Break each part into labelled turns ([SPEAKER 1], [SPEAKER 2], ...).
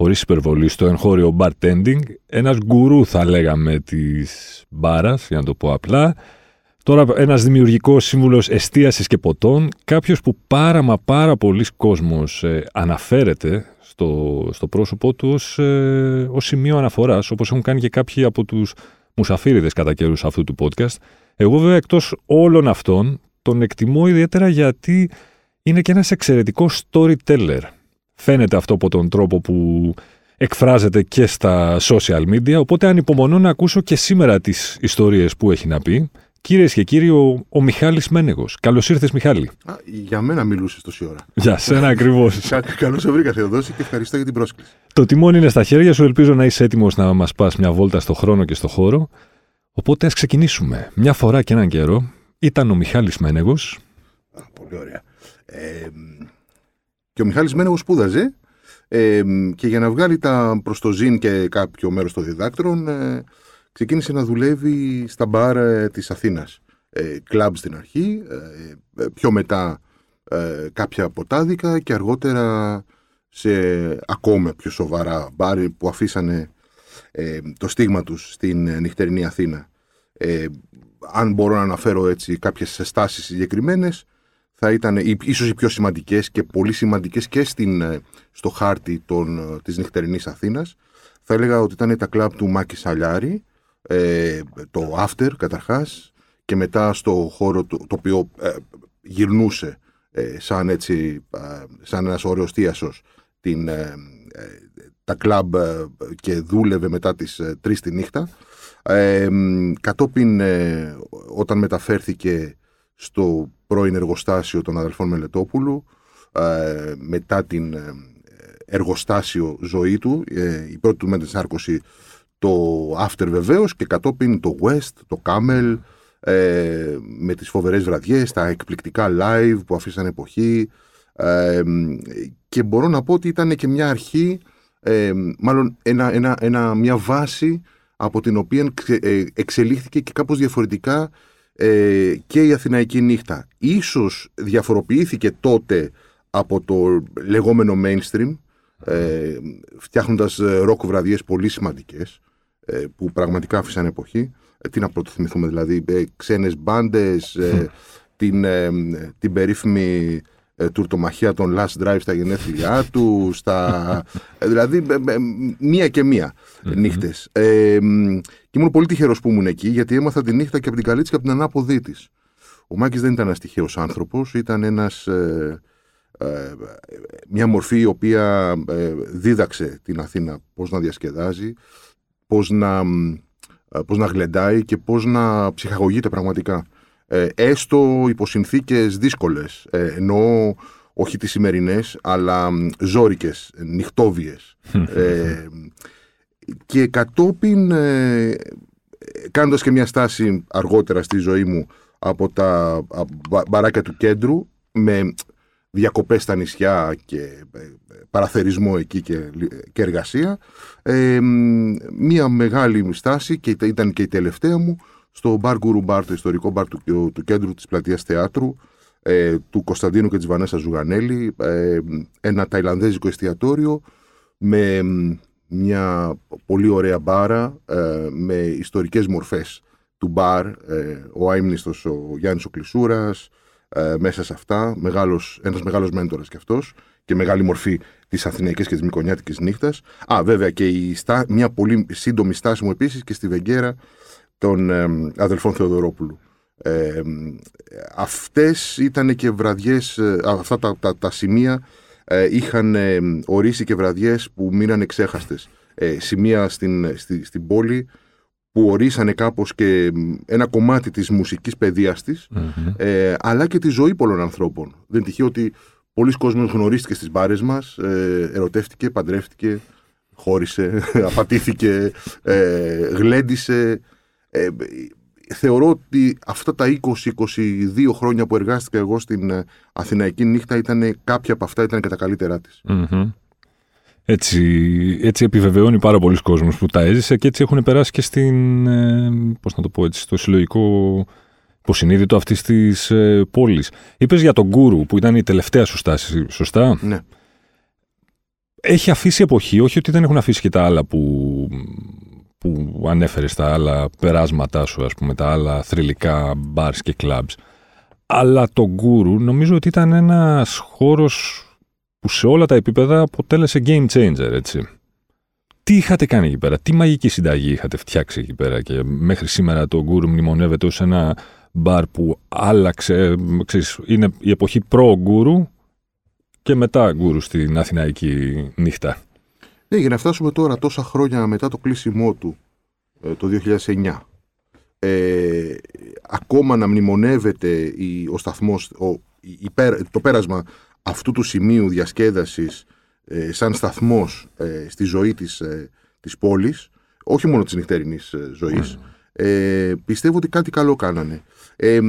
[SPEAKER 1] χωρίς υπερβολή στο εγχώριο bartending, ένας γκουρού θα λέγαμε της μπάρας, για να το πω απλά, Τώρα ένας δημιουργικός σύμβουλος εστίασης και ποτών, κάποιος που πάρα μα πάρα πολλοί κόσμος ε, αναφέρεται στο, στο πρόσωπό του ως, ε, ως σημείο αναφοράς, όπως έχουν κάνει και κάποιοι από τους μουσαφίριδες κατά καιρούς αυτού του podcast. Εγώ βέβαια εκτός όλων αυτών τον εκτιμώ ιδιαίτερα γιατί είναι και ένας εξαιρετικός storyteller. Φαίνεται αυτό από τον τρόπο που εκφράζεται και στα social media, οπότε ανυπομονώ να ακούσω και σήμερα τις ιστορίες που έχει να πει. Κυρίες και κύριοι, ο, ο Μιχάλης Μένεγος. Καλώς ήρθες, Μιχάλη.
[SPEAKER 2] Α, για μένα μιλούσες τόση ώρα.
[SPEAKER 1] Για σένα ακριβώς.
[SPEAKER 2] Καλώς σε βρήκα, Θεοδόση, και ευχαριστώ για την πρόσκληση.
[SPEAKER 1] Το τιμόνι είναι στα χέρια σου. Ελπίζω να είσαι έτοιμος να μας πας μια βόλτα στο χρόνο και στο χώρο. Οπότε ας ξεκινήσουμε. Μια φορά και έναν καιρό ήταν ο Μιχάλης Μένεγος.
[SPEAKER 2] Α, πολύ ωραία. Ε, και ο Μιχάλης Μένεγος σπούδαζε ε, και για να βγάλει τα προς το ζήν και κάποιο μέρος των διδάκτρων ε, ξεκίνησε να δουλεύει στα μπαρ ε, της Αθήνας. Ε, κλαμπ στην αρχή, ε, πιο μετά ε, κάποια ποτάδικα και αργότερα σε ακόμα πιο σοβαρά μπαρ που αφήσανε το στίγμα τους στην νυχτερινή Αθήνα. αν μπορώ να αναφέρω έτσι κάποιες στάσεις συγκεκριμένες, θα ήταν ίσως οι πιο σημαντικές και πολύ σημαντικές και στην, στο χάρτη των, της νυχτερινής Αθήνας. Θα έλεγα ότι ήταν τα κλαμπ του Μάκη Σαλιάρη, ε, το after καταρχάς και μετά στο χώρο το, το οποίο ε, γυρνούσε ε, σαν έτσι σαν ένας ωραίος θίασος την, τα κλαμπ και δούλευε μετά τις τρεις τη νύχτα κατόπιν όταν μεταφέρθηκε στο πρώην εργοστάσιο των αδελφών Μελετόπουλου μετά την εργοστάσιο ζωή του η πρώτη του μετεσάρκωση το After βεβαίως και κατόπιν το West, το Camel ε, με τις φοβερές βραδιές, τα εκπληκτικά live που αφήσαν εποχή. Ε, και μπορώ να πω ότι ήταν και μια αρχή, ε, μάλλον ένα, ένα, ένα, μια βάση από την οποία ε, εξελίχθηκε και κάπως διαφορετικά ε, και η Αθηναϊκή νύχτα. Ίσως διαφοροποιήθηκε τότε από το λεγόμενο mainstream, ε, φτιάχνοντας ροκ βραδιές πολύ σημαντικές ε, που πραγματικά άφησαν εποχή. Ε, τι να πρωτοθυμηθούμε δηλαδή, ε, ξένες μπάντες, την, την περίφημη τουρτομαχία των Last Drive στα γενέθλιά του, στα... δηλαδή μία και μία νύχτες. Ε, και ήμουν πολύ τυχερός που ήμουν εκεί, γιατί έμαθα τη νύχτα και από την καλή και από την ανάποδή της. Ο Μάκης δεν ήταν ένας τυχαίος άνθρωπος, ήταν ένας, μια μορφή η οποία δίδαξε την Αθήνα πώς να διασκεδάζει, πώς να, ε, πώς να γλεντάει και πώς να ψυχαγωγείται πραγματικά. Ε, έστω υπό συνθήκες δύσκολες, ε, εννοώ όχι τις σημερινές, αλλά ζόρικες, νυχτόβιες. ε, και κατόπιν, ε, κάνοντας και μια στάση αργότερα στη ζωή μου από τα μπαράκια του κέντρου, με διακοπές στα νησιά και ε, παραθερισμό εκεί και, και εργασία. Ε, μία μεγάλη στάση και ήταν και η τελευταία μου στο μπαρ Γκουρου Μπαρ, το ιστορικό μπαρ του, του κέντρου της πλατείας θεάτρου ε, του Κωνσταντίνου και της Βανέσας Ζουγανέλη ε, ένα ταϊλανδέζικο εστιατόριο με μια πολύ ωραία μπάρα ε, με ιστορικές μορφές του μπαρ ο άιμνηστος ο Γιάννης ο Κλεισούρας μέσα σε αυτά μεγάλος, ένας μεγάλος μέντορας κι αυτός και μεγάλη μορφή της Αθηναϊκής και της Μικονιάτικης νύχτας. Α, βέβαια και η στά, μια πολύ σύντομη στάση μου επίσης και στη Βεγγέρα των ε, αδελφών Θεοδωρόπουλου. Ε, αυτές ήταν και βραδιές, ε, αυτά τα, τα, τα σημεία ε, είχαν ε, ορίσει και βραδιές που μείναν εξέχαστες. Ε, σημεία στην, στη, στην πόλη που ορίσανε κάπως και ένα κομμάτι της μουσικής παιδείας της, ε, αλλά και τη ζωή πολλών ανθρώπων. Δεν τυχαίο ότι πολλοί κόσμοι γνωρίστηκε στις μπάρες μας, ε, ερωτεύτηκε, παντρεύτηκε, χώρισε, απατήθηκε, ε, γλέντισε. Ε, θεωρώ ότι αυτά τα 20-22 χρόνια που εργάστηκα εγώ στην ε, Αθηναϊκή νύχτα ήταν κάποια από αυτά ήταν και τα καλύτερά της.
[SPEAKER 1] Έτσι, έτσι επιβεβαιώνει πάρα πολλοί κόσμος που τα έζησε και έτσι έχουν περάσει και στην, ε, πώς να το πω έτσι, στο συλλογικό υποσυνείδητο αυτής της ε, πόλης. Είπες για τον Γκούρου που ήταν η τελευταία σου στάση, σωστά;
[SPEAKER 2] Ναι.
[SPEAKER 1] Έχει αφήσει εποχή, όχι ότι δεν έχουν αφήσει και τα άλλα που, που ανέφερες τα άλλα περάσματά σου, ας πούμε, τα άλλα θρηλυκά bars και clubs. Αλλά το Γκούρου νομίζω ότι ήταν ένας χώρος που σε όλα τα επίπεδα αποτέλεσε game changer, έτσι. Τι είχατε κάνει εκεί πέρα, τι μαγική συνταγή είχατε φτιάξει εκεί πέρα και μέχρι σήμερα το Γκούρου μνημονεύεται ως ένα μπαρ που άλλαξε, ξέρεις, είναι η εποχή προ-γκούρου και μετά γκούρου στην Αθηναϊκή νύχτα.
[SPEAKER 2] Ναι, για να φτάσουμε τώρα τόσα χρόνια μετά το κλείσιμό του ε, το 2009 ε, ακόμα να μνημονεύεται η, ο σταθμός, ο, η, το πέρασμα αυτού του σημείου διασκέδασης ε, σαν σταθμός ε, στη ζωή της, ε, της πόλης, όχι μόνο της νυχτερινής ζωής, ε, πιστεύω ότι κάτι καλό κάνανε. Ε, ε,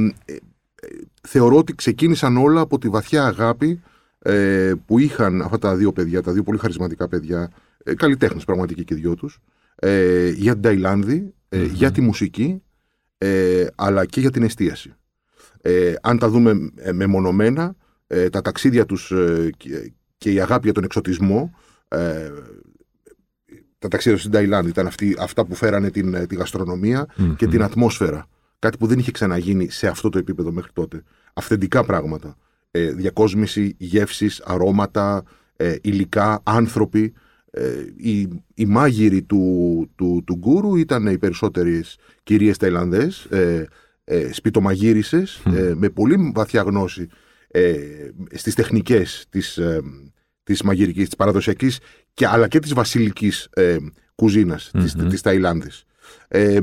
[SPEAKER 2] θεωρώ ότι ξεκίνησαν όλα από τη βαθιά αγάπη ε, που είχαν αυτά τα δύο παιδιά, τα δύο πολύ χαρισματικά παιδιά, ε, καλλιτέχνες πραγματικοί και δυο τους, ε, για την ταιλανδη ε, για τη μουσική, ε, αλλά και για την εστίαση. Ε, αν τα δούμε μεμονωμένα, ε, τα ταξίδια τους και, και η αγάπη για τον εξωτισμό τα ταξίδια στην Ταϊλάνδη ήταν αυτοί, αυτά που φέρανε την, ε, τη γαστρονομια και την ατμόσφαιρα. Κάτι που δεν είχε ξαναγίνει σε αυτό το επίπεδο μέχρι τότε. Αυθεντικά πράγματα. Ε, διακόσμηση, γεύσεις, αρώματα, ε, υλικά, άνθρωποι. Ε, οι, οι μάγειροι του, του, του γκούρου ήταν οι περισσότερες κυρίες Ταϊλανδές, ε, ε, σπιτομαγείρισες, με πολύ βαθιά γνώση ε, στις τεχνικές της, της μαγειρικής, της παραδοσιακής και, αλλά και της βασιλικής ε, κουζίνας mm-hmm. της, της Ταϊλάνδης. Ε,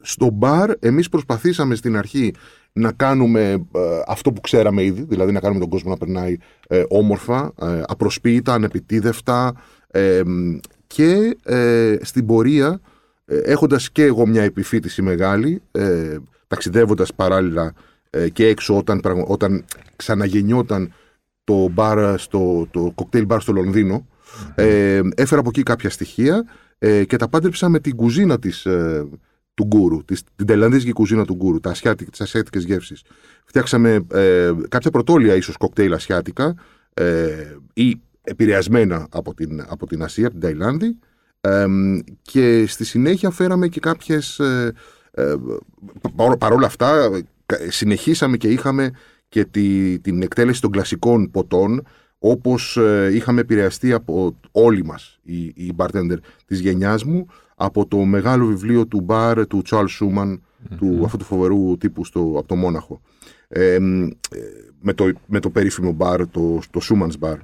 [SPEAKER 2] στο μπαρ εμείς προσπαθήσαμε στην αρχή να κάνουμε ε, αυτό που ξέραμε ήδη, δηλαδή να κάνουμε τον κόσμο να περνάει ε, όμορφα, ε, απροσποίητα, ανεπιτίδευτα και στην πορεία έχοντας και εγώ μια επιφοίτηση μεγάλη, ταξιδεύοντας παράλληλα και έξω όταν, όταν ξαναγεννιόταν το, μπαρ στο, το cocktail bar στο Λονδίνο. Ε, έφερα από εκεί κάποια στοιχεία ε, και τα πάντρεψα με την κουζίνα της, ε, του Γκούρου, της, την ταϊλανδίζικη κουζίνα του Γκούρου, τα ασιάτικα, τις ασιάτικες γεύσεις. Φτιάξαμε ε, κάποια πρωτόλια ίσως κοκτέιλ ασιάτικα ε, ή επηρεασμένα από την, από την Ασία, από την Ταϊλάνδη. Ε, και στη συνέχεια φέραμε και κάποιες... Ε, ε, παρόλα αυτά συνεχίσαμε και είχαμε και τη, την εκτέλεση των κλασικών ποτών όπως ε, είχαμε επηρεαστεί από όλοι μας οι, οι bartender της γενιάς μου από το μεγάλο βιβλίο του μπαρ του Charles Schumann του αυτού του φοβερού τύπου στο, από το Μόναχο. Ε, με, το, με το περίφημο μπαρ το, το Schumann's Bar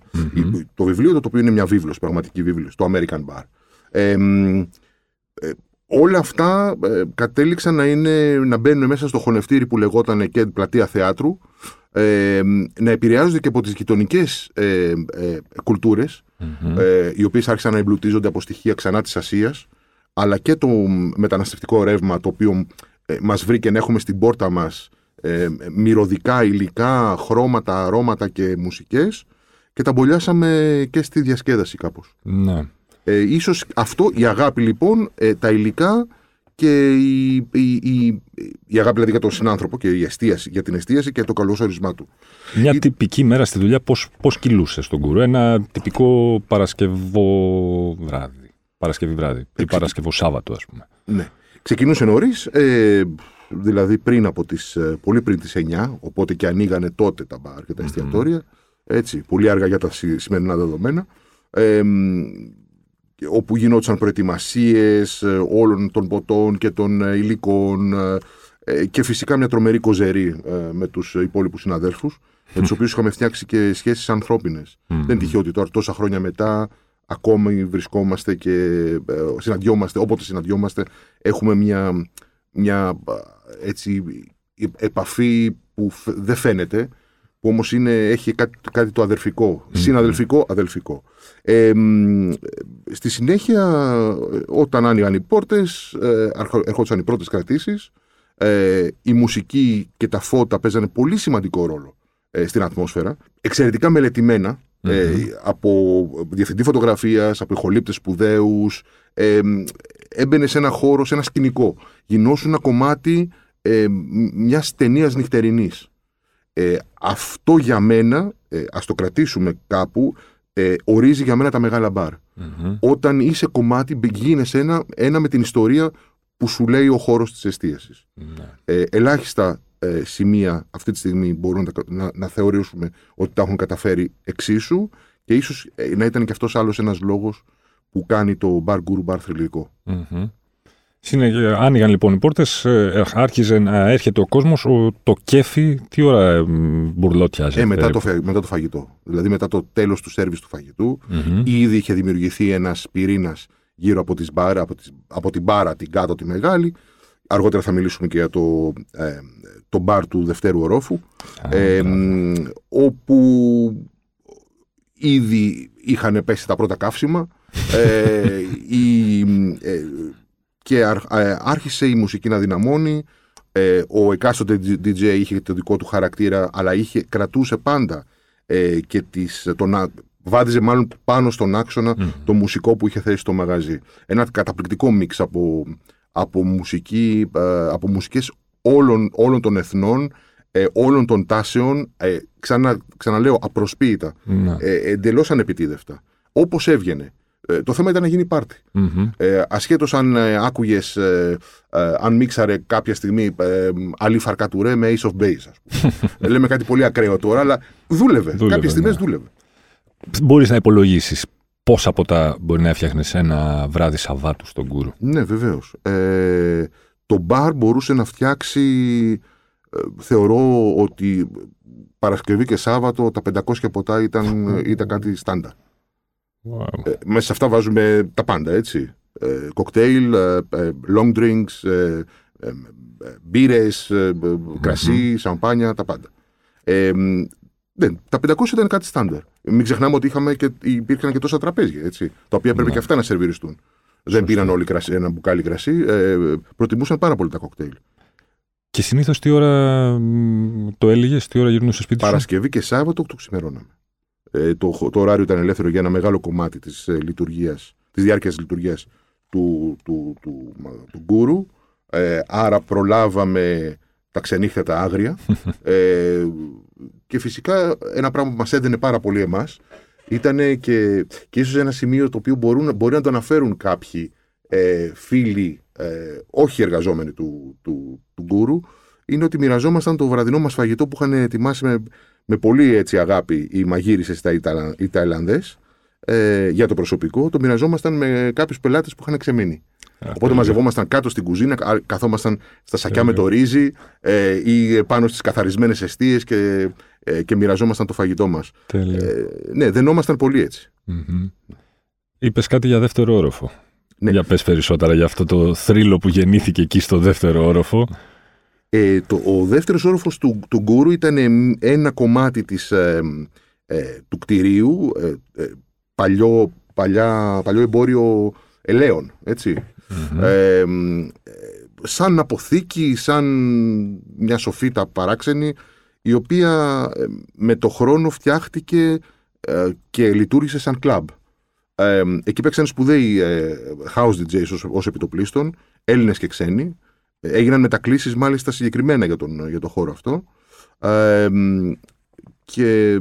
[SPEAKER 2] το βιβλίο το οποίο είναι μια βίβλος πραγματική βίβλος το American Bar ε, όλα αυτά ε, κατέληξαν να, είναι, να μπαίνουν μέσα στο χωνευτήρι που λεγόταν και πλατεία θεάτρου, ε, να επηρεάζονται και από τις γειτονικές ε, ε, κουλτουρες ε, οι οποίες άρχισαν να εμπλουτίζονται από στοιχεία ξανά της Ασίας, αλλά και το μεταναστευτικό ρεύμα το οποίο ε, μας βρήκε να έχουμε στην πόρτα μας ε, μυρωδικά υλικά, χρώματα, αρώματα και μουσικές και τα μπολιάσαμε και στη διασκέδαση κάπως.
[SPEAKER 1] Ναι.
[SPEAKER 2] Ε, ίσως αυτό, η αγάπη λοιπόν, ε, τα υλικά και η, η, η, η, αγάπη δηλαδή για τον συνάνθρωπο και η εστίαση, για την εστίαση και το καλό ορισμά του.
[SPEAKER 1] Μια η... τυπική μέρα στη δουλειά πώς, πώς κυλούσε στον κουρού, ένα τυπικό Παρασκευό βράδυ, Παρασκευή βράδυ ή Παρασκευό Σάββατο ας πούμε.
[SPEAKER 2] Ναι. Ξεκινούσε νωρίς, ε, δηλαδή πριν από τις, ε, πολύ πριν τις 9, οπότε και ανοίγανε τότε τα μπαρ και τα εστιατόρια, έτσι, πολύ αργά για τα σημερινά δεδομένα. Ε, όπου γινόντουσαν προετοιμασίες ε, όλων των ποτών και των ε, υλικών ε, και φυσικά μια τρομερή κοζερή με τους υπόλοιπους συναδέλφους με τους οποίους είχαμε φτιάξει και σχέσεις ανθρώπινες. Δεν τυχαίο ότι τώρα τόσα χρόνια μετά ακόμη βρισκόμαστε και συναντιόμαστε, όποτε συναντιόμαστε έχουμε μια, μια έτσι, επαφή που δεν φαίνεται που όμως είναι, έχει κάτι, κάτι το αδερφικό, συναδελφικό, αδελφικό. Ε, στη συνέχεια, όταν άνοιγαν οι πόρτες, ε, ερχόντουσαν οι πρώτες κρατήσεις, ε, η μουσική και τα φώτα παίζανε πολύ σημαντικό ρόλο ε, στην ατμόσφαιρα. Εξαιρετικά ε, από διευθυντή φωτογραφίας, από ηχολήπτες σπουδαίους, ε, έμπαινε σε ένα χώρο, σε ένα σκηνικό. Γινώσουν ένα κομμάτι ε, μιας ταινίας νυχτερινής. Ε, αυτό για μένα, ε, ας το κρατήσουμε κάπου, ε, ορίζει για μένα τα μεγάλα μπαρ. Όταν είσαι κομμάτι, γίνεσαι ένα, ένα με την ιστορία που σου λέει ο χώρος της εστίασης. Ναι. Ε, ελάχιστα ε, σημεία αυτή τη στιγμή μπορούν να, να, θεωρήσουμε ότι τα έχουν καταφέρει εξίσου και ίσως να ήταν και αυτός άλλος ένας λόγος που κάνει το Bar Guru Bar θρηλυκό.
[SPEAKER 1] Άνοιγαν λοιπόν οι πόρτες, ε, άρχιζε να έρχεται ο κόσμος, το κέφι, τι ώρα ε, μπουρλότιαζε.
[SPEAKER 2] Ε, μετά, το, μετά το φαγητό. Δηλαδή μετά το τέλος του σερβις του φαγητού, ήδη είχε δημιουργηθεί ένας πυρήνας γύρω από, τις μπάρα, από, τις, από την μπάρα, την κάτω, τη μεγάλη. Αργότερα θα μιλήσουμε και για το, ε, το μπαρ του δευτέρου ορόφου, ε, όπου ήδη είχαν πέσει τα πρώτα καύσιμα. Ε, η, ε, και ε, άρχισε η μουσική να δυναμώνει. Ε, ο εκάστοτε DJ είχε το δικό του χαρακτήρα, αλλά είχε, κρατούσε πάντα ε, και τις, τον, βάδιζε μάλλον πάνω στον άξονα το μουσικό που είχε θέσει στο μαγαζί. Ένα καταπληκτικό μίξ από, από, μουσική, από μουσικές όλων, όλων των εθνών, όλων των τάσεων, ξανα, ξαναλέω απροσποίητα, mm. εντελώς ανεπιτίδευτα. Όπως έβγαινε. Ε, το θέμα ήταν να γίνει πάρτι. Mm-hmm. Ε, ασχέτως αν ε, άκουγες, ε, ε, αν μίξαρε κάποια στιγμή ε, αλή φαρκατουρέ με Ace of Base, ας πούμε. Λέμε κάτι πολύ ακραίο τώρα, αλλά δούλευε. δούλευε Κάποιες στιγμές ναι. δούλευε.
[SPEAKER 1] Μπορείς να υπολογίσεις πόσα από τα μπορεί να έφτιαχνες ένα βράδυ Σαββάτου στον Κούρο.
[SPEAKER 2] Ναι, βεβαίως. Ε, το μπαρ μπορούσε να φτιάξει, θεωρώ ότι Παρασκευή και Σάββατο τα 500 ποτά ήταν, ήταν κάτι στάνταρ. Ε, μέσα σε αυτά βάζουμε τα πάντα, έτσι. Ε, κοκτέιλ, ε, long drinks, μπύρες, κρασί, σαμπάνια, τα πάντα. Ναι, τα 500 ήταν κάτι στάνταρ. Μην ξεχνάμε ότι είχαμε και, υπήρχαν και τόσα τραπέζια, έτσι, τα οποία πρέπει ναι. και αυτά να σερβιριστούν. Δεν πήραν όλοι κρασί, ένα μπουκάλι κρασί, ε, προτιμούσαν πάρα πολύ τα κοκτέιλ.
[SPEAKER 1] Και συνήθως τι ώρα το έλεγες, τι ώρα γυρνούσες σπίτι
[SPEAKER 2] σου; Παρασκευή και Σάββατο το ξημερώναμε. Ε, το, το ωράριο ήταν ελεύθερο για ένα μεγάλο κομμάτι της ε, λειτουργίας, της διάρκειας λειτουργίας του, του, του, του, γκούρου. Ε, άρα προλάβαμε τα ξενύχτα τα άγρια. ε, και φυσικά ένα πράγμα που μας έδαινε πάρα πολύ εμάς ήταν και, και ίσως ένα σημείο το οποίο μπορούν, μπορεί να το αναφέρουν κάποιοι ε, φίλοι, ε, όχι εργαζόμενοι του, του, του γκούρου, είναι ότι μοιραζόμασταν το βραδινό μας φαγητό που είχαν ετοιμάσει με με πολύ έτσι αγάπη οι μαγείρισε στα Ιταλα... οι ε, για το προσωπικό, το μοιραζόμασταν με κάποιους πελάτες που είχαν ξεμείνει. Οπότε μαζευόμασταν κάτω στην κουζίνα, καθόμασταν στα σακιά με το ρύζι ε, ή πάνω στις καθαρισμένες αιστείες και, ε, και μοιραζόμασταν το φαγητό μας. Ε, ναι, δενόμασταν πολύ έτσι. Mm-hmm.
[SPEAKER 1] Είπες κάτι για δεύτερο όροφο. Ναι. Για πες περισσότερα για αυτό το θρύλο που γεννήθηκε εκεί στο δεύτερο όροφο.
[SPEAKER 2] Ε, το, ο δεύτερος όροφος του, του Γκούρου ήταν ένα κομμάτι της, ε, ε, του κτηρίου, ε, παλιό, παλιά, παλιό εμπόριο ελαίων, σαν αποθήκη, σαν μια σοφίτα παράξενη, η οποία με το χρόνο φτιάχτηκε και λειτουργήσε σαν κλαμπ. εκεί παίξαν σπουδαίοι house DJs ως, ως επιτοπλίστων, Έλληνες και ξένοι, Έγιναν μετακλήσεις μάλιστα συγκεκριμένα για τον, για τον χώρο αυτό. Ε, και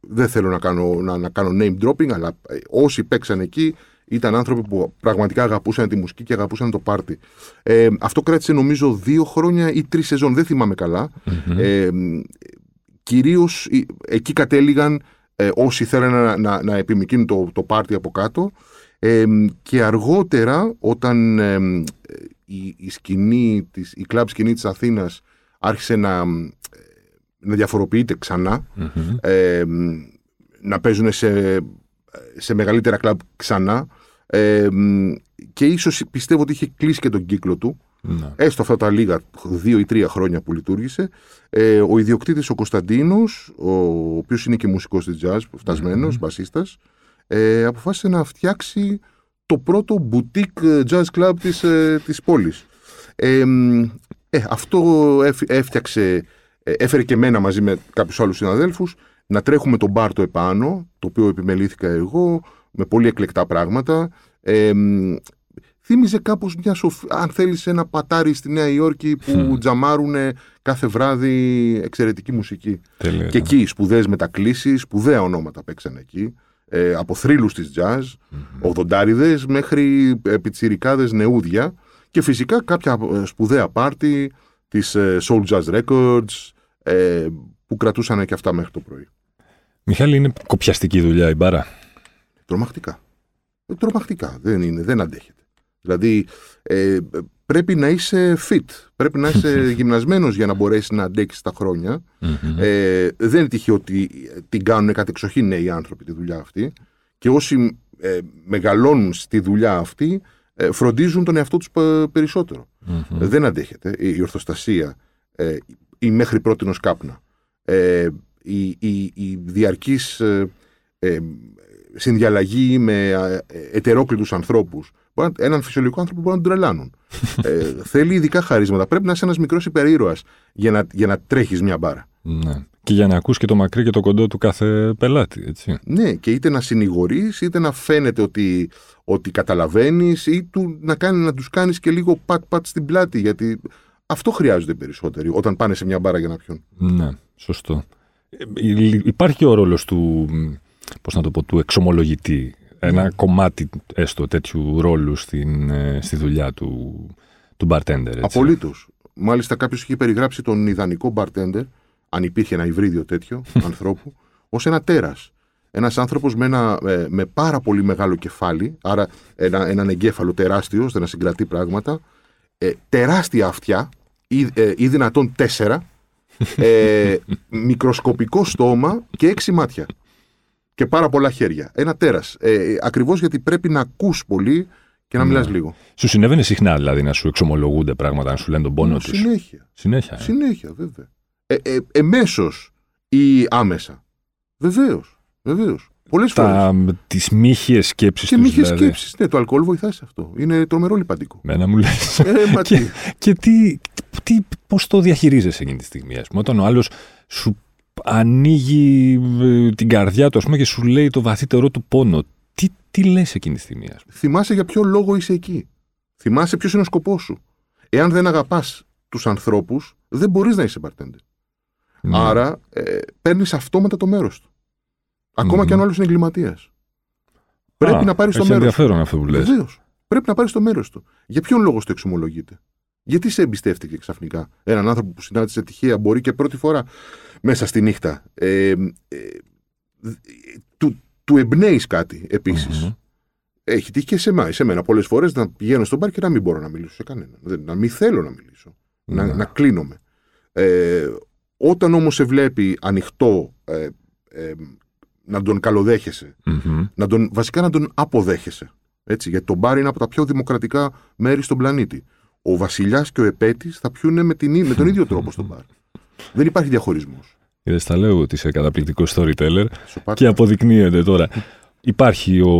[SPEAKER 2] δεν θέλω να κάνω, να, να κάνω name dropping, αλλά ε, όσοι παίξαν εκεί ήταν άνθρωποι που πραγματικά αγαπούσαν τη μουσική και αγαπούσαν το πάρτι. Ε, αυτό κράτησε νομίζω δύο χρόνια ή τρεις σεζόν, δεν θυμάμαι καλά. Mm-hmm. Ε, κυρίως εκεί κατέληγαν ε, όσοι θέλουν να, να, να επιμηκύνουν το, το πάρτι από κάτω ε, και αργότερα όταν η, η σκηνή, της, η κλαμπ σκηνή της Αθήνας άρχισε να, να διαφοροποιείται ε, να παίζουν σε, σε μεγαλύτερα κλαμπ ξανά. Ε, και ίσως πιστεύω ότι είχε κλείσει και τον κύκλο του.
[SPEAKER 1] Ναι.
[SPEAKER 2] έστω αυτά τα λίγα δύο ή τρία χρόνια που λειτουργήσε, ε, ο ιδιοκτήτης ο Κωνσταντίνος, ο οποίος είναι και μουσικός της jazz, φτασμένος,
[SPEAKER 1] Μμμ.
[SPEAKER 2] μπασίστας, ε, αποφάσισε να φτιάξει το πρώτο boutique jazz club της, ε, της πόλης. Ε, μ, ε, αυτό έφ- έφτιαξε, ε, έφερε και εμένα μαζί με κάποιους άλλους συναδέλφους να τρέχουμε τον μπάρ το επάνω, το οποίο επιμελήθηκα εγώ, με πολύ εκλεκτά πράγματα. Ε, μ, θύμιζε κάπως μια σοφ... αν θέλεις ένα πατάρι στη Νέα Υόρκη που
[SPEAKER 1] Μμμ.
[SPEAKER 2] τζαμάρουν κάθε βράδυ εξαιρετική μουσική.
[SPEAKER 1] Τέλεια.
[SPEAKER 2] Και εκεί σπουδαίες μετακλήσεις, σπουδαία ονόματα παίξαν εκεί. Ε, από θρύλους της jazz,
[SPEAKER 1] Μμμ.
[SPEAKER 2] ογδοντάριδες μέχρι ε, πιτσιρικάδες νεούδια και φυσικά κάποια ε, σπουδαία πάρτι της ε, Soul Jazz Records ε, που κρατούσαν και αυτά μέχρι το πρωί.
[SPEAKER 1] Μιχάλη, είναι κοπιαστική δουλειά η μπάρα;
[SPEAKER 2] Τρομακτικά. Ε, Τρομακτικά. Δεν, είναι, δεν αντέχεται. Δηλαδή ε, πρέπει να είσαι fit. Πρέπει να είσαι γυμνασμένος για να μπορέσεις να αντέξεις τα χρόνια.
[SPEAKER 1] Μμμ.
[SPEAKER 2] Ε, δεν είναι τυχαίο ότι την κάνουν κατεξοχήν νέοι άνθρωποι τη δουλειά αυτή και όσοι ε, μεγαλώνουν στη δουλειά αυτή ε, φροντίζουν τον εαυτό τους πε- περισσότερο.
[SPEAKER 1] Μμμ.
[SPEAKER 2] Ε, Δεν αντέχεται η, η ορθοστασία, ε, η μέχρι πρότινος κάπνα, ε, η, η, η διαρκής ε, ε, συνδιαλλαγή με ε, ετερόκλητους ανθρώπους. Μπορεί να- έναν φυσιολογικό άνθρωπο μπορεί να τον τρελάνουν. ε, θέλει ειδικά χαρίσματα. Πρέπει να είσαι ένας μικρός υπερήρωας για να, για να τρέχεις μια μπάρα.
[SPEAKER 1] Ναι. Και για να ακούς και το μακρύ και το κοντό του κάθε πελάτη, έτσι.
[SPEAKER 2] Ναι, και είτε να συνηγορείς, είτε να φαίνεται ότι, ότι καταλαβαίνεις, ή του, να, κάνει, να τους κάνεις και λίγο πατ-πατ στην πλάτη. Γιατί αυτό χρειάζονται οι περισσότεροι όταν πάνε σε μια μπάρα για να πιούν.
[SPEAKER 1] Ναι, σωστό. Ε, υ- Υπάρχει και ο ρόλος του, μ, πώς να το πω, του εξομολογητή. Ένα
[SPEAKER 2] Ναι.
[SPEAKER 1] κομμάτι έστω τέτοιου ρόλου στην, ε, στη δουλειά του, του bartender. Έτσι.
[SPEAKER 2] Απολύτως. Μάλιστα, κάποιος είχε περιγράψει τον ιδανικό bartender, αν υπήρχε ένα υβρίδιο τέτοιο ανθρώπου, ως ένα τέρας. Ένας άνθρωπος με, ένα, ε, με πάρα πολύ μεγάλο κεφάλι, άρα ένα, έναν εγκέφαλο τεράστιο, ώστε να συγκρατεί πράγματα, ε, τεράστια αυτιά, ή, ε, ή δυνατόν τέσσερα, ε, μικροσκοπικό στόμα και έξι μάτια. Και πάρα πολλά χέρια. Ένα τέρας. Ε, Ακριβώς γιατί πρέπει να ακούς πολύ και να
[SPEAKER 1] Ναι.
[SPEAKER 2] μιλάς λίγο.
[SPEAKER 1] Σου συνέβαινε συχνά δηλαδή να σου εξομολογούνται πράγματα, να σου λένε τον πόνο τους;
[SPEAKER 2] Συνέχεια.
[SPEAKER 1] Συνέχεια. ε.
[SPEAKER 2] Συνέχεια, βέβαια. Ε, ε, Εμέσως ή άμεσα. Βεβαίως. Βεβαίως. Πολλές φορές.
[SPEAKER 1] Τα, τις μύχιες σκέψεις
[SPEAKER 2] Και
[SPEAKER 1] τους
[SPEAKER 2] μη είχε
[SPEAKER 1] δηλαδή.
[SPEAKER 2] σκέψεις. Ναι, το αλκοόλ βοηθάει σε αυτό. Είναι τρομερό λιπαντικό.
[SPEAKER 1] Μένα μου λες.
[SPEAKER 2] ε, μα
[SPEAKER 1] και,
[SPEAKER 2] τι.
[SPEAKER 1] και τι, τι, πώς το διαχειρίζεσαι εκείνη τη στιγμή, ας πούμε, όταν ο άλλος σου ανοίγει ε, την καρδιά του, ας πούμε, και σου λέει το βαθύτερό του πόνο. Τι, τι λες εκείνη τη στιγμή, ας πούμε;
[SPEAKER 2] Θυμάσαι για ποιο λόγο είσαι εκεί. Θυμάσαι ποιος είναι ο σκοπός σου. Εάν δεν αγαπάς τους ανθρώπους, δεν μπορείς να είσαι bartender.
[SPEAKER 1] Ναι.
[SPEAKER 2] Άρα ε, παίρνεις αυτόματα το μέρος του. Ακόμα
[SPEAKER 1] Μμμ.
[SPEAKER 2] και αν ο άλλος είναι εγκληματίας. Πρέπει
[SPEAKER 1] Α,
[SPEAKER 2] να πάρεις το
[SPEAKER 1] έχει
[SPEAKER 2] μέρος του.
[SPEAKER 1] ενδιαφέρον αυτό που λες.
[SPEAKER 2] Βεβαίως. Πρέπει να πάρεις το μέρος του. Για ποιον λόγο στο εξομολογείται; Γιατί σε εμπιστεύτηκε ξαφνικά; Έναν άνθρωπο που συνάντησε τυχαία, μπορεί και πρώτη φορά μέσα στη νύχτα. Ε, ε, του, του εμπνέεις κάτι επίσης.
[SPEAKER 1] Μμμ.
[SPEAKER 2] Έχει τύχει και σε εμά, σε μένα πολλές φορές να πηγαίνω στον μπαρ και να μην μπορώ να μιλήσω σε κανέναν. Δεν- Να μην θέλω να μιλήσω.
[SPEAKER 1] Ναι.
[SPEAKER 2] Να, να κλείνομαι. Ε, όταν όμως σε βλέπει ανοιχτό, ε, ε, να τον καλοδέχεσαι,
[SPEAKER 1] Μμμ.
[SPEAKER 2] να τον, βασικά να τον αποδέχεσαι. Έτσι, γιατί το μπαρ είναι από τα πιο δημοκρατικά μέρη στον πλανήτη. Ο βασιλιάς και ο επέτης θα πιούνε με, την, ί- με τον ίδιο τρόπο στο μπαρ. Δεν υπάρχει διαχωρισμός.
[SPEAKER 1] Είδες, τα λέω ότι είσαι καταπληκτικός storyteller και αποδεικνύεται τώρα. Υπάρχει ο,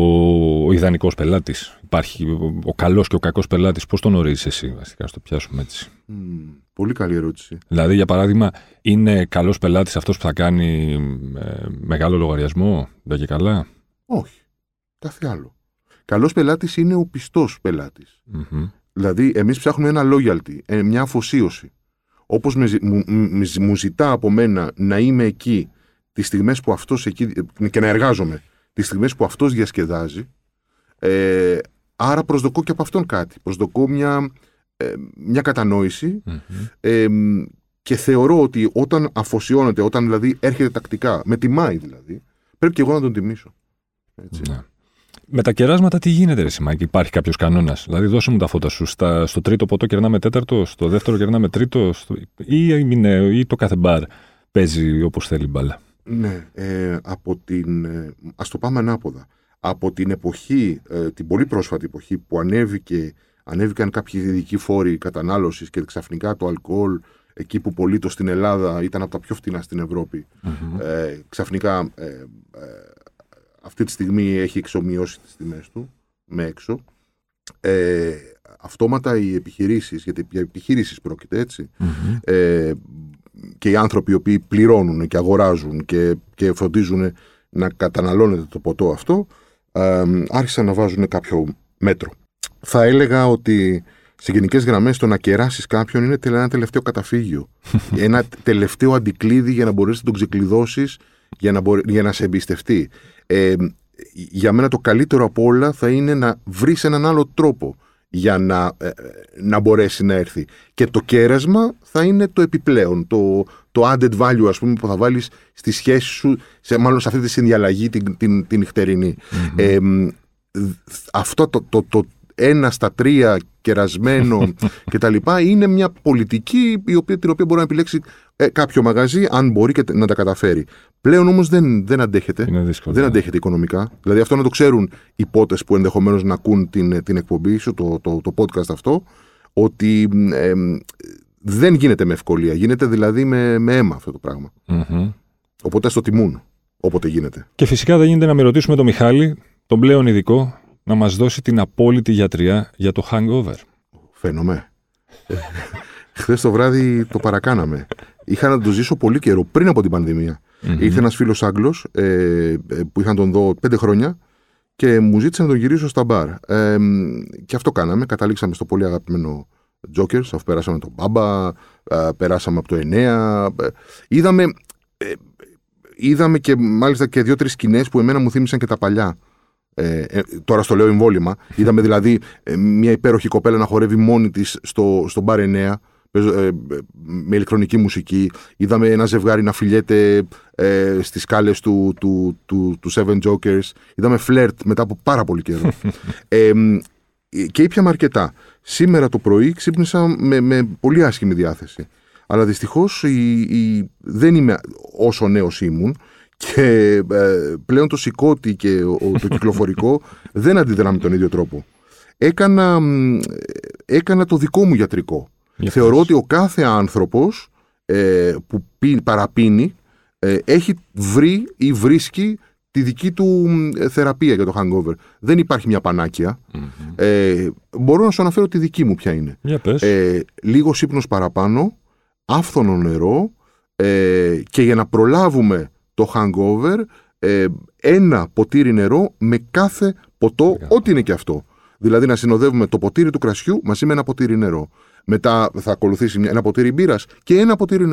[SPEAKER 1] ο ιδανικός πελάτης. Υπάρχει ο, ο καλός και ο κακός πελάτης. Πώς τον ορίζεις εσύ, βασικά, να το πιάσουμε έτσι.
[SPEAKER 2] πολύ καλή ερώτηση.
[SPEAKER 1] Δηλαδή, για παράδειγμα, είναι καλός πελάτης αυτός που θα κάνει ε, μεγάλο λογαριασμό, δεν και καλά;
[SPEAKER 2] Όχι. Κάθε άλλο. Καλός πελάτης είναι ο πιστός πελάτης.
[SPEAKER 1] Μμμ.
[SPEAKER 2] Δηλαδή, εμείς ψάχνουμε ένα loyalty, ε, μια αφοσίωση. Όπως μου, μου, μου ζητά από μένα να είμαι εκεί τις στιγμές που αυτός εκεί. ε, και να εργάζομαι τις στιγμές που αυτός διασκεδάζει. Ε, άρα προσδοκώ και από αυτόν κάτι. Προσδοκώ μια, ε, μια κατανόηση
[SPEAKER 1] Μμμ.
[SPEAKER 2] ε, και θεωρώ ότι όταν αφοσιώνεται, όταν δηλαδή έρχεται τακτικά, με τιμάει δηλαδή, πρέπει και εγώ να τον τιμήσω. Έτσι.
[SPEAKER 1] Ναι. Με τα κεράσματα τι γίνεται, Ρε Σιμάκη, υπάρχει κάποιος κανόνας; Δηλαδή, δώσε μου τα φώτα σου. Στα, στο τρίτο ποτό κερνάμε τέταρτο, στο δεύτερο κερνάμε τρίτο, στο, ή, ή, ή το κάθε μπαρ παίζει όπως θέλει μπάλα.
[SPEAKER 2] Ναι, ε, από την, ε, ας το πάμε ανάποδα. Από την εποχή, ε, την πολύ πρόσφατη εποχή που ανέβηκε ανέβηκαν κάποιοι ειδικοί φόροι κατανάλωσης και ξαφνικά το αλκοόλ εκεί που πωλείτο στην Ελλάδα ήταν από τα πιο φτηνά στην ευρωπη ε, ξαφνικά ε, ε, αυτή τη στιγμή έχει εξομοιώσει τις τιμές του με έξω. Ε, αυτόματα οι επιχειρήσεις, γιατί για επιχειρήσεις πρόκειται ε, και οι άνθρωποι οι οποίοι πληρώνουν και αγοράζουν και, και φροντίζουν να καταναλώνεται το ποτό αυτό, ε, άρχισαν να βάζουν κάποιο μέτρο. Θα έλεγα ότι σε γενικές γραμμές το να κεράσεις κάποιον είναι ένα τελευταίο καταφύγιο. ένα τελευταίο αντικλείδι για να μπορέσει να τον ξεκλειδώσεις για να, για να σε εμπιστευτεί. Ε, για μένα το καλύτερο από όλα θα είναι να βρεις έναν άλλο τρόπο για να, ε, να μπορέσει να έρθει. Και το κέρασμα θα είναι το επιπλέον, το, το added value ας πούμε που θα βάλεις στη σχέση σου, σε, μάλλον σε αυτή τη συνδιαλλαγή την, την, την νυχτερινη ε, αυτό το, το, το, ένα στα τρία κερασμένο κτλ. είναι μια πολιτική η οποία, την οποία μπορεί να επιλέξει ε, κάποιο μαγαζί, αν μπορεί και να τα καταφέρει. Πλέον όμως δεν, δεν αντέχεται.
[SPEAKER 1] δύσκολο,
[SPEAKER 2] δεν
[SPEAKER 1] ναι.
[SPEAKER 2] αντέχεται οικονομικά. Δηλαδή αυτό να το ξέρουν οι πότες που ενδεχομένως να ακούν την, την εκπομπή σου, το, το, το podcast αυτό, ότι δεν γίνεται με ευκολία. Γίνεται δηλαδή με, με αίμα αυτό το πραγμα Οπότε στο τιμούν όποτε γίνεται.
[SPEAKER 1] Και φυσικά δεν γίνεται να με ρωτήσουμε τον Μιχάλη, τον πλέον ειδικό, να μας δώσει την απόλυτη γιατριά για το hangover.
[SPEAKER 2] Φαίνομαι. Χθες το βράδυ το παρακάναμε. Είχα να το ζήσω πολύ καιρό πριν από την πανδημία. Mm-hmm. Ήρθε ένας φίλος Άγγλος ε, ε, που είχαν τον δω πέντε χρόνια και μου ζήτησε να τον γυρίσω στα μπαρ. Ε, και αυτό κάναμε. Καταλήξαμε στο πολύ αγαπημένο Jokers, αφού περάσαμε τον Μπάμπα, ε, περάσαμε από το 9. Ε, είδαμε, ε, είδαμε και μάλιστα και δύο-τρεις σκηνές που εμένα μου θύμισαν και τα παλιά. Ε, ε, τώρα στο λέω εμβόλυμα. Είδαμε δηλαδή ε, μια υπέροχη κοπέλα να χορεύει μόνη της στο, στο μπαρ 9 ε, με ηλεκτρονική μουσική. Είδαμε ένα ζευγάρι να φιλιέται ε, στις σκάλες του, του, του, του Seven Jokers. Είδαμε φλερτ μετά από πάρα πολύ καιρό. ε, και ήπιαμε αρκετά. Σήμερα το πρωί ξύπνησα με, με πολύ άσχημη διάθεση. Αλλά δυστυχώς η, δεν είμαι όσο νέος ήμουν και ε, πλέον το σηκώτη και το κυκλοφορικό δεν αντιδρά με τον ίδιο τρόπο. Έκανα, έκανα το δικό μου γιατρικό. Θεωρώ ότι ο κάθε άνθρωπος ε, που παραπίνει ε, έχει βρει ή βρίσκει τη δική του θεραπεία για το hangover. Δεν υπάρχει μια πανακια Ε, μπορώ να σου αναφέρω τη δική μου ποια είναι.
[SPEAKER 1] Ε,
[SPEAKER 2] λίγο ύπνος παραπάνω, άφθονο νερό ε, και για να προλάβουμε το hangover ε, ένα ποτήρι νερό με κάθε ποτό, ό,τι είναι και αυτό. Δηλαδή να συνοδεύουμε το ποτήρι του κρασιού μαζί με ένα ποτήρι νερό. Μετά θα ακολουθήσει ένα ποτήρι μπύρας και ένα ποτήρι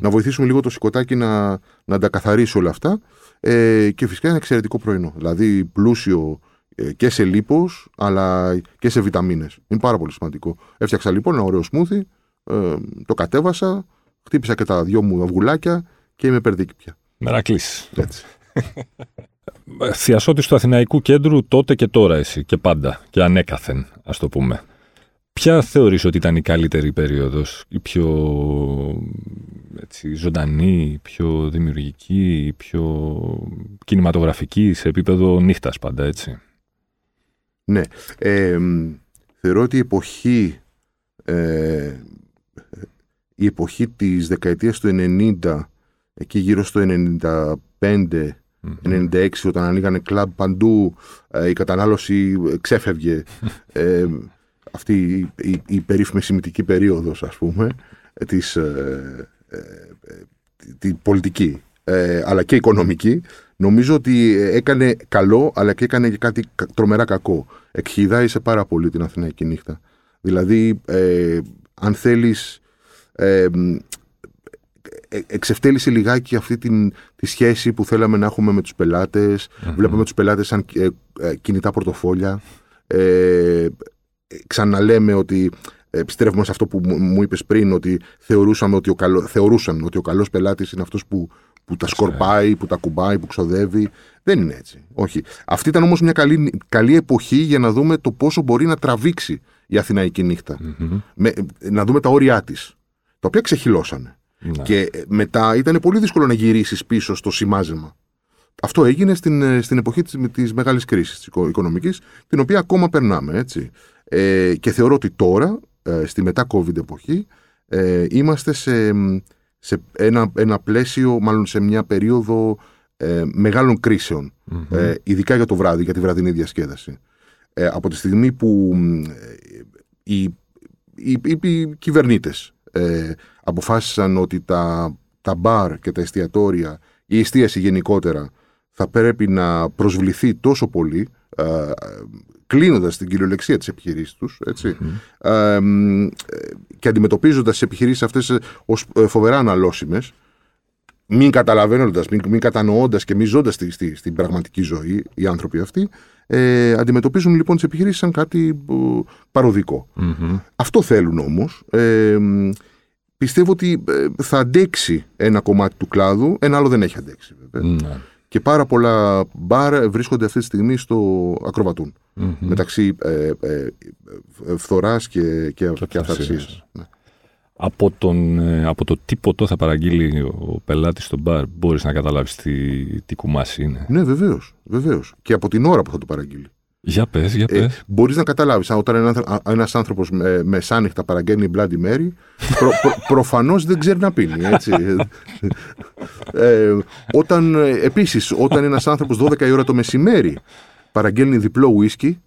[SPEAKER 2] Να βοηθήσουμε λίγο το σηκωτάκι να, να τα καθαρίσει όλα αυτά. Ε, και φυσικά είναι εξαιρετικό πρωινό. Δηλαδή πλούσιο ε, και σε λίπος αλλά και σε βιταμίνες. Είναι πάρα πολύ σημαντικό. Έφτιαξα λοιπόν ένα ωραίο σμούθι, ε, το κατέβασα, χτύπησα και τα δυο μου αυγουλάκια και είμαι περδίκη πια.
[SPEAKER 1] Μερακλής. Έτσι. Θειασότης του Αθηναϊκού Κέντρου τότε και τώρα εσύ και πάντα και ανέκαθεν ας το πούμε. Ποια θεωρείς ότι ήταν η καλύτερη περίοδος, η πιο έτσι, ζωντανή, η πιο δημιουργική, η πιο κινηματογραφική σε επίπεδο νύχτας πάντα, έτσι;
[SPEAKER 2] Ναι. Ε, θεωρώ ότι η εποχή, ε, η εποχή της δεκαετίας του 90, εκεί γύρω στο 95, 96 όταν ανοίγανε κλαμπ παντού, ε, η κατανάλωση ξέφευγε. ε, αυτή η, η, περίφημη σημητική περίοδος ας πούμε της, ε, ε, τη πολιτική ε, αλλά και οικονομική νομίζω ότι έκανε καλό αλλά και έκανε και κάτι τρομερά κακό. Εκχυδάει πάρα πολύ την Αθηναϊκή νύχτα. Δηλαδή αν θέλεις ε, εξευτέλισε λιγάκι αυτή την, τη σχέση που θέλαμε να έχουμε με τους πελάτες βλέπαμε τους πελάτες σαν κινητά πορτοφόλια ξαναλέμε ότι επιστρέφουμε σε αυτό που μου είπες πριν ότι θεωρούσαμε ότι ο καλό, θεωρούσαν ότι ο καλός πελάτης είναι αυτός που, που τα σκορπάει, που τα κουμπάει, που ξοδεύει. Δεν είναι έτσι. Όχι. Αυτή ήταν όμως μια καλή, καλή εποχή για να δούμε το πόσο μπορεί να τραβήξει η Αθηναϊκή Με, να δούμε τα όρια της, τα οποία ξεχυλώσανε. Ναι. Και μετά ήταν πολύ δύσκολο να γυρίσεις πίσω στο σημάζεμα. Αυτό έγινε στην, στην εποχή της, της μεγάλης κρίσης της οικονομικής, την οποία ακόμα περνάμε, έτσι. Ε, και θεωρώ ότι τώρα, ε, στη μετά-COVID εποχή, ε, είμαστε σε, σε ένα, ένα πλαίσιο, μάλλον σε μια περίοδο ε, μεγάλων κρίσεων, ε, ειδικά για το βράδυ, για τη βραδινή διασκέδαση. Ε, από τη στιγμή που οι, οι, οι, κυβερνήτες αποφάσισαν ότι τα, τα μπαρ και τα εστιατόρια, η εστίαση γενικότερα, θα πρέπει να προσβληθεί τόσο πολύ κλείνοντας την κυριολεξία της επιχειρήσης τους και αντιμετωπίζοντας τις επιχειρήσεις αυτές ως ε, φοβερά αναλώσιμες, μην καταλαβαίνοντας, μην, μην κατανοώντας και μην ζώντας στη, στη, στην πραγματική ζωή οι άνθρωποι αυτοί, ε, αντιμετωπίζουν λοιπόν τις επιχειρήσεις σαν κάτι παροδικο Αυτό θέλουν όμως. Ε, πιστεύω ότι ε, θα αντέξει ένα κομμάτι του κλάδου, ένα άλλο δεν έχει αντέξει ναι. Και πάρα πολλά μπαρ βρίσκονται αυτή τη στιγμή στο ακροβατουν Μεταξύ ε, ε, φθοράς και, και, και, ναι.
[SPEAKER 1] Από, τον, ε, από το τι ποτό θα παραγγείλει ο πελάτης στο μπαρ, μπορείς να καταλάβεις τι, τι κουμάσι είναι.
[SPEAKER 2] Ναι, βεβαίως. Βεβαίως. Και από την ώρα που θα το παραγγείλει.
[SPEAKER 1] Για πες, για πες. Ε,
[SPEAKER 2] Μπορείς να καταλάβεις, όταν ένας άνθρωπος με, μεσάνυχτα παραγγέλνει Bloody Mary, προ, προ, προφανώς δεν ξέρει να πίνει. Έτσι. ε, όταν, επίσης, όταν ένας άνθρωπος 12 η ώρα το μεσημέρι παραγγέλνει διπλό ουίσκι,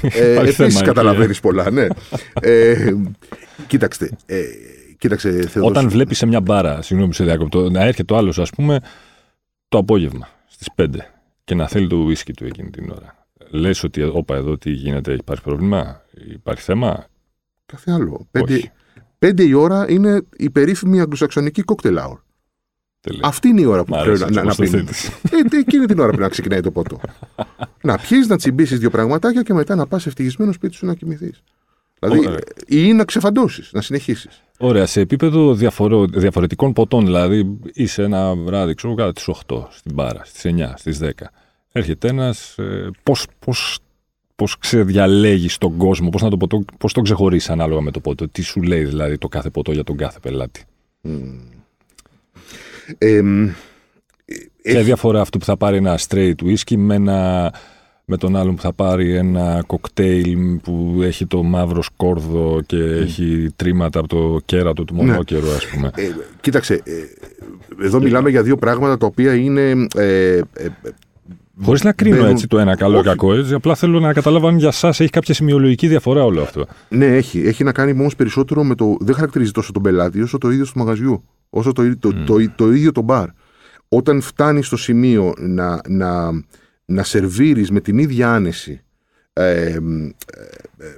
[SPEAKER 2] ε, επίσης καταλαβαίνεις πολλά, ναι. ε, κοίταξτε. Ε, κοίταξε
[SPEAKER 1] Όταν βλέπεις σε μια μπάρα, συγγνώμη σε διάκοπτω, να έρχεται ο άλλος, ας πούμε, το απόγευμα στις 5 και να θέλει το ουίσκι του εκείνη την ώρα Λες ότι όπα εδώ τι γίνεται, υπάρχει πρόβλημα, υπάρχει θέμα;
[SPEAKER 2] Κάθε άλλο. Πέντε, πέντε η ώρα είναι η περίφημη αγγλοσαξονική cocktail hour. Αυτή είναι η ώρα που πρέπει να, να πίνει. Ε, εκείνη την ώρα πρέπει να ξεκινάει το ποτό. να πιει, να τσιμπήσεις δύο πραγματάκια και μετά να πας ευτυχισμένος σπίτι σου να κοιμηθείς. Δηλαδή, Ωραία. ή να ξεφαντώσεις, να συνεχίσεις.
[SPEAKER 1] Ωραία. Σε επίπεδο διαφορο... διαφορετικών ποτών, δηλαδή είσαι ένα βράδυ, ξέρω, κάτω τι 8 στην μπάρα, στις 9, στις 10 έρχεται ένας. Ε, Πώς πώς, πώς ξεδιαλέγεις τον κόσμο, πώς το, ποτό, πώς το ξεχωρίσει ανάλογα με το ποτό, τι σου λέει δηλαδή το κάθε ποτό για τον κάθε πελάτη. Mm. Ε, Ποια διαφορά αυτό που θα πάρει ένα straight whisky με, ένα, με τον άλλον που θα πάρει ένα κοκτέιλ που έχει το μαύρο σκόρδο και έχει τρίματα από το κέρατο του ναι. μονόκερο, ας πούμε. Ε,
[SPEAKER 2] κοίταξε, ε, εδώ μιλάμε για δύο πράγματα τα οποία είναι ε,
[SPEAKER 1] Χωρίς να κρίνω έτσι το ένα καλό ή κακό, έτσι. Απλά θέλω να καταλάβω αν για εσά έχει κάποια σημειολογική διαφορά όλο αυτό.
[SPEAKER 2] Ναι, έχει. Έχει να κάνει όμω περισσότερο με το. Δεν χαρακτηρίζει τόσο τον πελάτη όσο το ίδιο του μαγαζιού. Όσο το, το, το, το, ίδιο το μπαρ. Όταν φτάνει στο σημείο να, να, να σερβίρεις με την ίδια άνεση ε, ε, ε,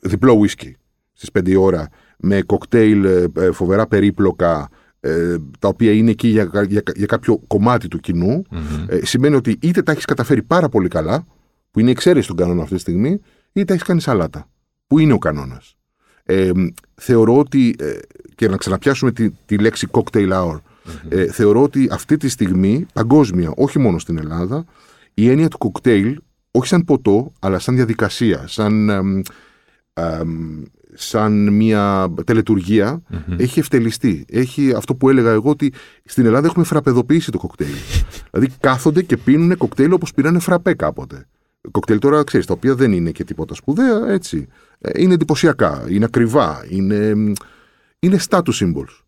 [SPEAKER 2] διπλό ουίσκι στις 5 ώρα με κοκτέιλ ε, φοβερά περίπλοκα ε, τα οποία είναι εκεί για, για, για κάποιο κομμάτι του κοινου ε, σημαίνει ότι είτε τα έχεις καταφέρει πάρα πολύ καλά, που είναι εξαίρεση των κανόνα αυτή τη στιγμή, είτε τα έχεις κάνει σαλάτα, που είναι ο κανόνας. Ε, θεωρώ ότι, ε, και να ξαναπιάσουμε τη, τη λέξη cocktail hour, ε, θεωρώ ότι αυτή τη στιγμή, παγκόσμια, όχι μόνο στην Ελλάδα, η έννοια του κοκτέιλ, όχι σαν ποτό, αλλά σαν διαδικασία, σαν σαν μια τελετουργια έχει ευτελιστεί. Έχει αυτό που έλεγα εγώ ότι στην Ελλάδα έχουμε φραπεδοποιήσει το κοκτέιλ. δηλαδή κάθονται και πίνουν κοκτέιλ όπως πήρανε φραπέ κάποτε. Κοκτέιλ τώρα ξέρεις, τα οποία δεν είναι και τίποτα σπουδαία, έτσι. Ε, είναι εντυπωσιακά, είναι ακριβά, είναι, είναι status symbols.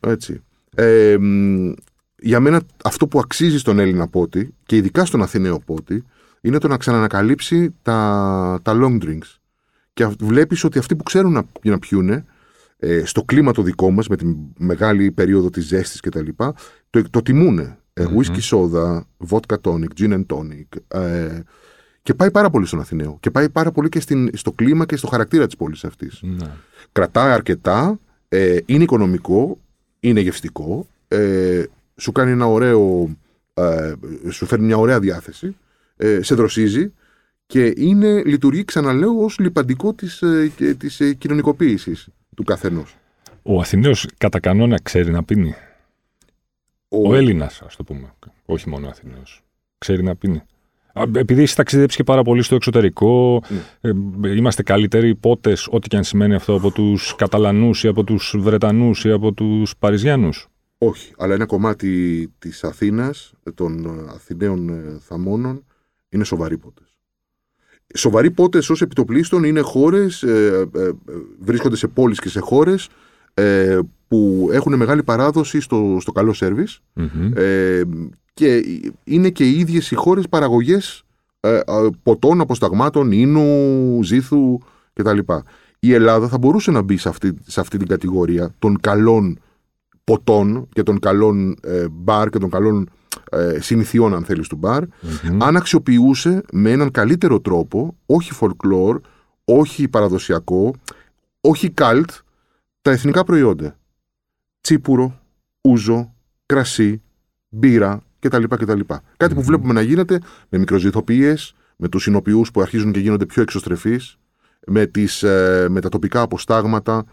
[SPEAKER 2] Έτσι. Ε, για μένα αυτό που αξίζει στον Έλληνα πότη και ειδικά στον Αθηναίο πότη είναι το να ξανανακαλύψει τα, τα long drinks και βλέπεις ότι αυτοί που ξέρουν να, να πιούνε, ε, στο κλίμα το δικό μας, με τη μεγάλη περίοδο της ζέστης κτλ., το, το τιμούνε. Ε, mm-hmm. Whisky soda, vodka tonic, gin and tonic. Ε, και πάει πάρα πολύ στον Αθηναίο. Και πάει πάρα πολύ και στην, στο κλίμα και στο χαρακτήρα της πόλης αυτής. Mm-hmm. Κρατάει αρκετά, ε, είναι οικονομικό, είναι γευστικό, ε, σου κάνει ένα ωραίο. Ε, σου φέρνει μια ωραία διάθεση, ε, σε δροσίζει και είναι, λειτουργεί, ξαναλέω, ως λιπαντικό της της, ε, ε, κοινωνικοποίησης του καθενός.
[SPEAKER 1] Ο Αθηναίος κατά κανόνα ξέρει να πίνει; Ο, ο Έλληνας, ας το πούμε. Όχι μόνο ο Αθηναίος. Ξέρει να πίνει; Επειδή έχει ταξιδέψεις και πάρα πολύ στο εξωτερικό, ναι. ε, είμαστε καλύτεροι πότες, ό,τι και αν σημαίνει αυτό, από τους Καταλανούς ή από τους Βρετανούς ή από τους Παριζιάνους;
[SPEAKER 2] Όχι, αλλά ένα κομμάτι της Αθήνας, των Αθηναίων θαμώνων, είναι σοβαροί πότες σοβαροί πότες ως επιτοπλίστων είναι χώρες, ε, βρίσκονται σε πόλεις και σε χώρες που έχουν μεγάλη παράδοση στο, στο καλό και είναι και οι ίδιες οι χώρες παραγωγές ποτών, αποσταγμάτων, ίνου, ζήθου κτλ. Η Ελλάδα θα μπορούσε να μπει σε αυτή, σε αυτή την κατηγορία των καλών ποτών και των καλών μπαρ και των καλών ε, συνηθιών αν θέλεις του μπαρ αν αξιοποιούσε με έναν καλύτερο τρόπο όχι folklore, όχι παραδοσιακό όχι καλτ τα εθνικά προϊόντα τσίπουρο, ούζο, κρασί, μπύρα κτλ. κτλ. κατι που βλέπουμε να γίνεται με μικροζυθοποιίες, με τους συνοποιούς που αρχίζουν και γίνονται πιο εξωστρεφείς, με, τις, ε, με τα τοπικά αποστάγματα,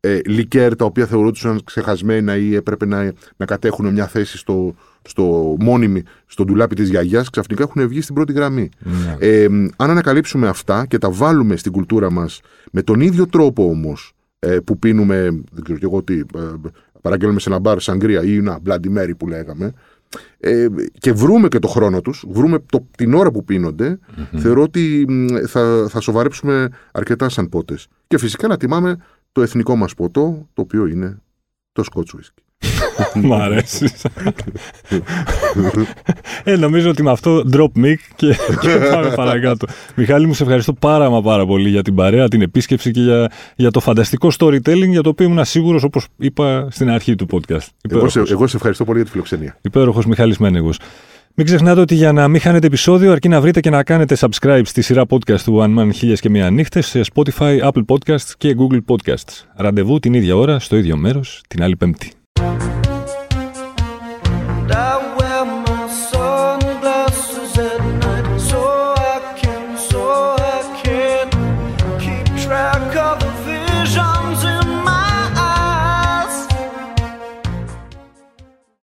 [SPEAKER 2] ε, λικέρ τα οποία θεωρούνταν ξεχασμένα ή έπρεπε να, να κατέχουν μια θέση στο, στο μόνιμη, στο ντουλάπι της γιαγιάς, ξαφνικά έχουν βγει στην πρώτη γραμμή. Ναι. Ε, αν ανακαλύψουμε αυτά και τα βάλουμε στην κουλτούρα μας με τον ίδιο τρόπο όμως ε, που πίνουμε, δεν ξέρω και εγώ τι, ε, παραγγέλνουμε σε ένα μπαρ σαγκρία ή ένα Bloody Mary που λέγαμε, ε, και βρούμε και το χρόνο τους, βρούμε το, την ώρα που πίνονται, θεωρώ ότι θα, θα σοβαρέψουμε αρκετά σαν πότες. Και φυσικά να τιμάμε το εθνικό μας ποτό, το οποίο είναι το Scotch Whisky.
[SPEAKER 1] Μ' αρέσει. ε, νομίζω ότι με αυτό drop mic και, και πάμε παρακάτω. Μιχάλη, μου σε ευχαριστώ πάρα μα πάρα πολύ για την παρέα, την επίσκεψη και για, για το φανταστικό storytelling για το οποίο ήμουν σίγουρος, όπως είπα στην αρχή του podcast.
[SPEAKER 2] Εγώ σε, εγώ σε ευχαριστώ πολύ για τη φιλοξενία.
[SPEAKER 1] Υπέροχος Μιχάλης Μένεγος. Μην ξεχνάτε ότι για να μην χάνετε επεισόδιο, αρκεί να βρείτε και να κάνετε subscribe στη σειρά podcast του One Man Χίλιες και Μία Νύχτες σε Spotify, Apple Podcasts και Google Podcasts. Ραντεβού την ίδια ώρα, στο ίδιο μέρος, την άλλη Πέμπτη.